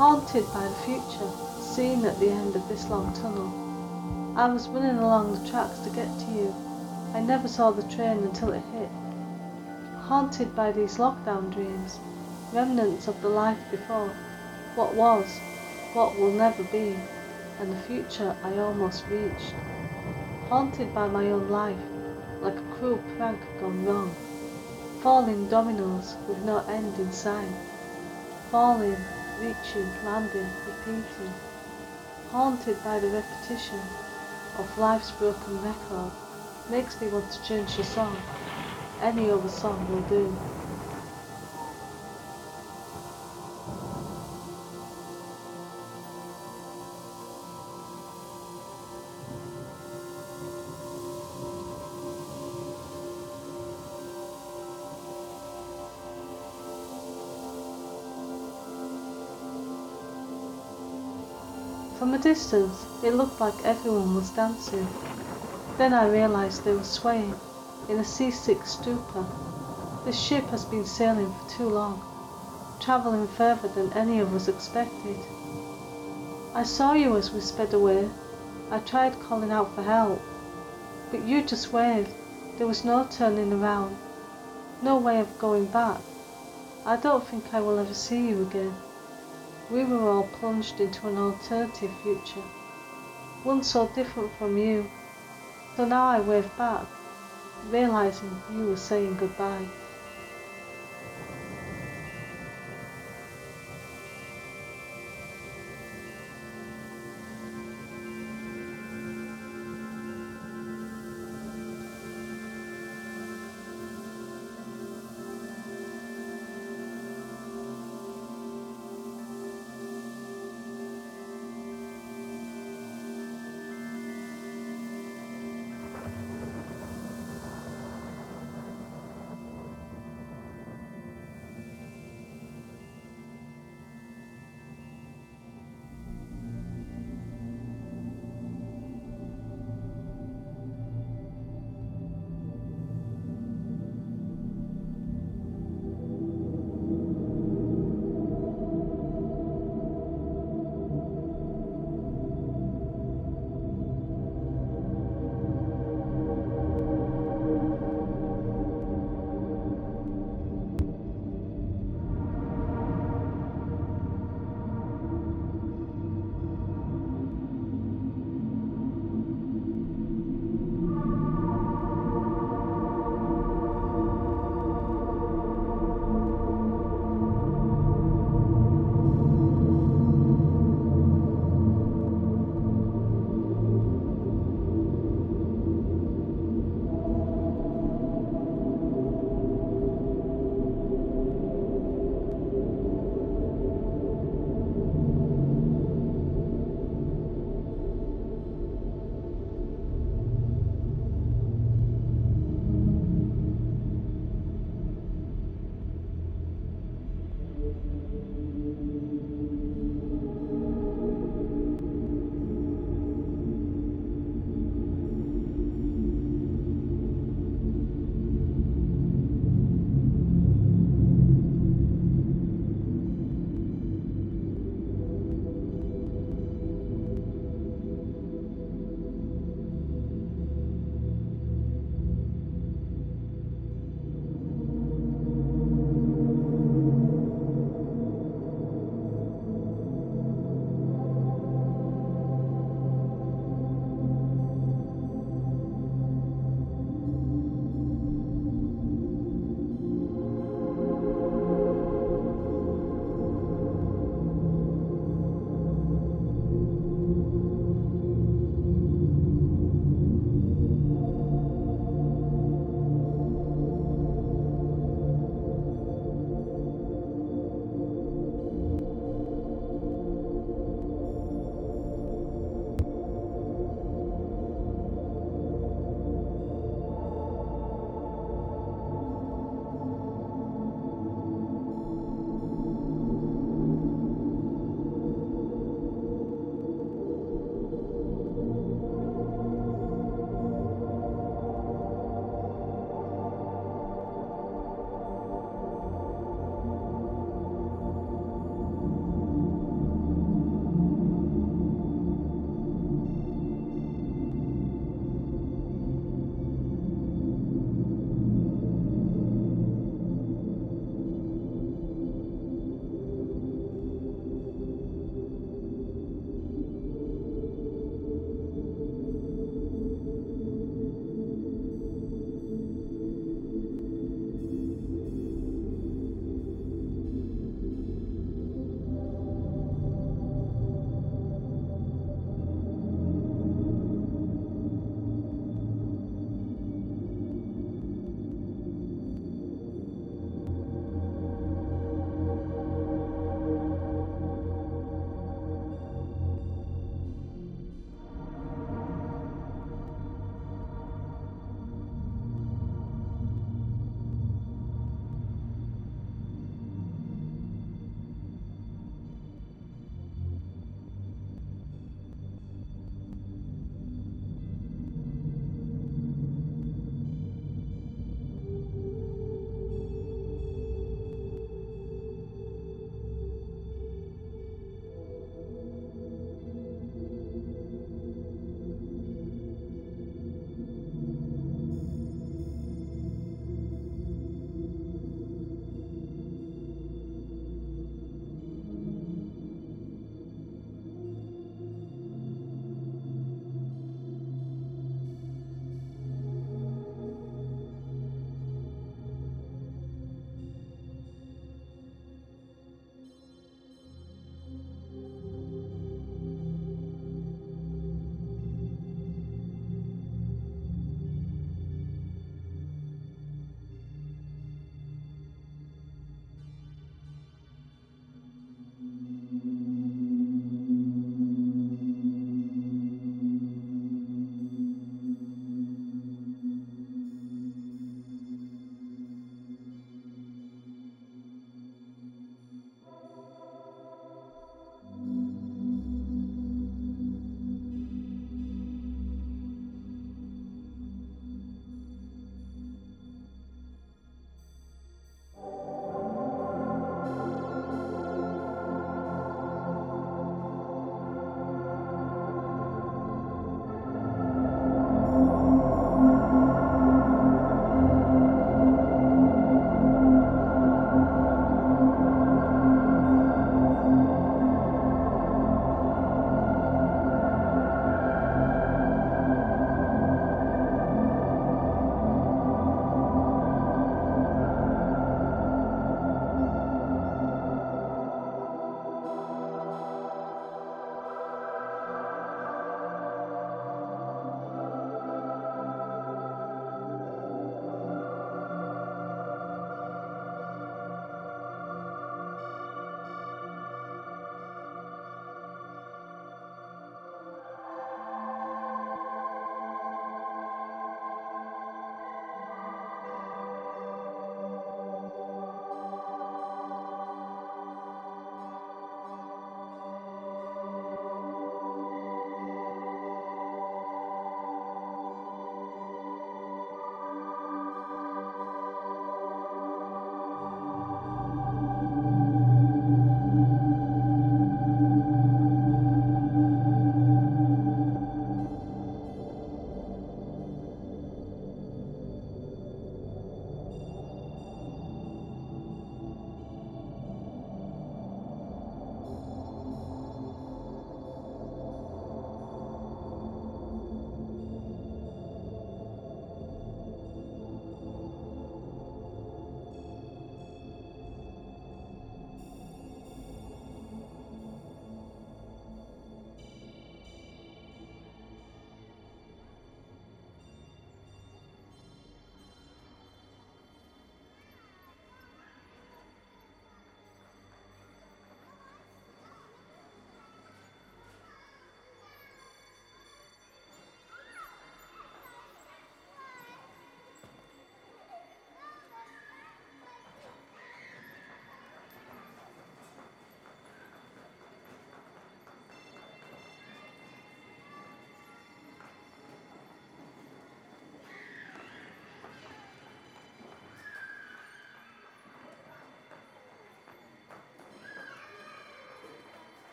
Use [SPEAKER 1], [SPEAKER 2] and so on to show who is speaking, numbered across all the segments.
[SPEAKER 1] Haunted by the future, seen at the end of this long tunnel. I was running along the tracks to get to you. I never saw the train until it hit. Haunted by these lockdown dreams, remnants of the life before, what was, what will never be, and the future I almost reached. Haunted by my own life, like a cruel prank gone wrong. Falling dominoes with no end in sight. Falling, reaching, landing, repeating. Haunted by the repetition of life's broken record, makes me want to change the song. Any other song will do. Distance, it looked like everyone was dancing. Then I realized they were swaying in a seasick stupor. This ship has been sailing for too long, traveling further than any of us expected. I saw you as we sped away. I tried calling out for help, but you just waved. There was no turning around, no way of going back. I don't think I will ever see you again. We were all plunged into an alternative future, one so different from you. So now I wave back, realizing you were saying goodbye.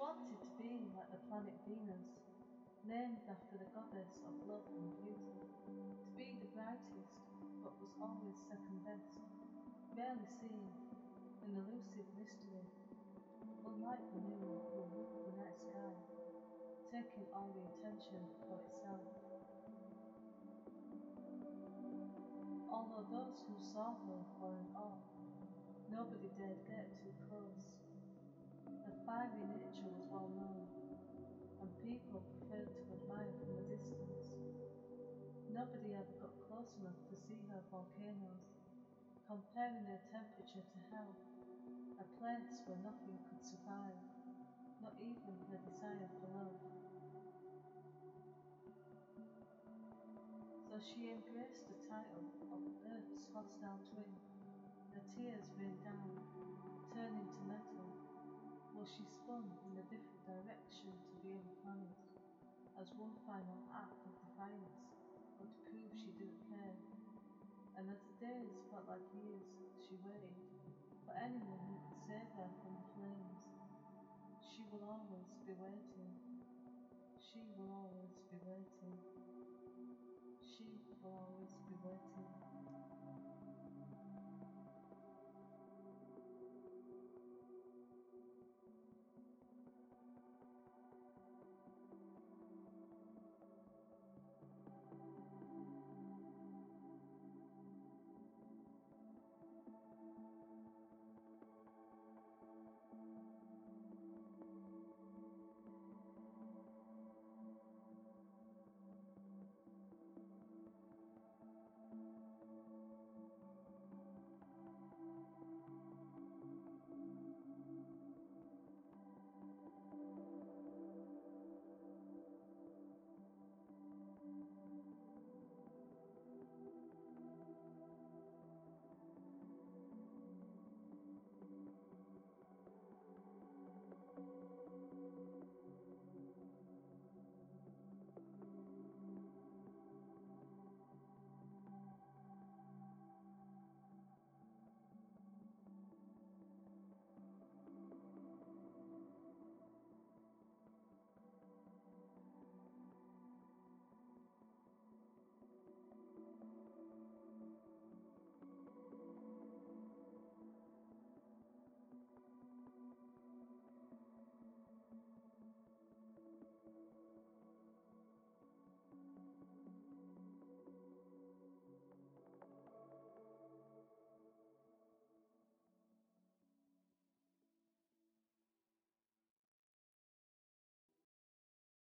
[SPEAKER 1] wanted to be like the planet Venus, named after the goddess of love and beauty, to be the brightest, but was always second best, rarely seen, an elusive mystery, unlike the moon who the night sky, taking all the attention for itself. Although those who saw her were in awe, nobody dared get too close. Her fiery nature was well known, and people preferred to admire from a distance. Nobody ever got close enough to see her volcanoes, comparing their temperature to hell, a place where nothing could survive, not even her desire for love. So she embraced the title of Earth's hostile twin. Her tears rained down, turning to metal, while she spun in a different direction to the other planets, as one final act of defiance, or to prove she didn't care. And as the days felt like years, she waited for anyone who could save her from the flames. She will always be waiting. She will always be waiting. She will always be waiting.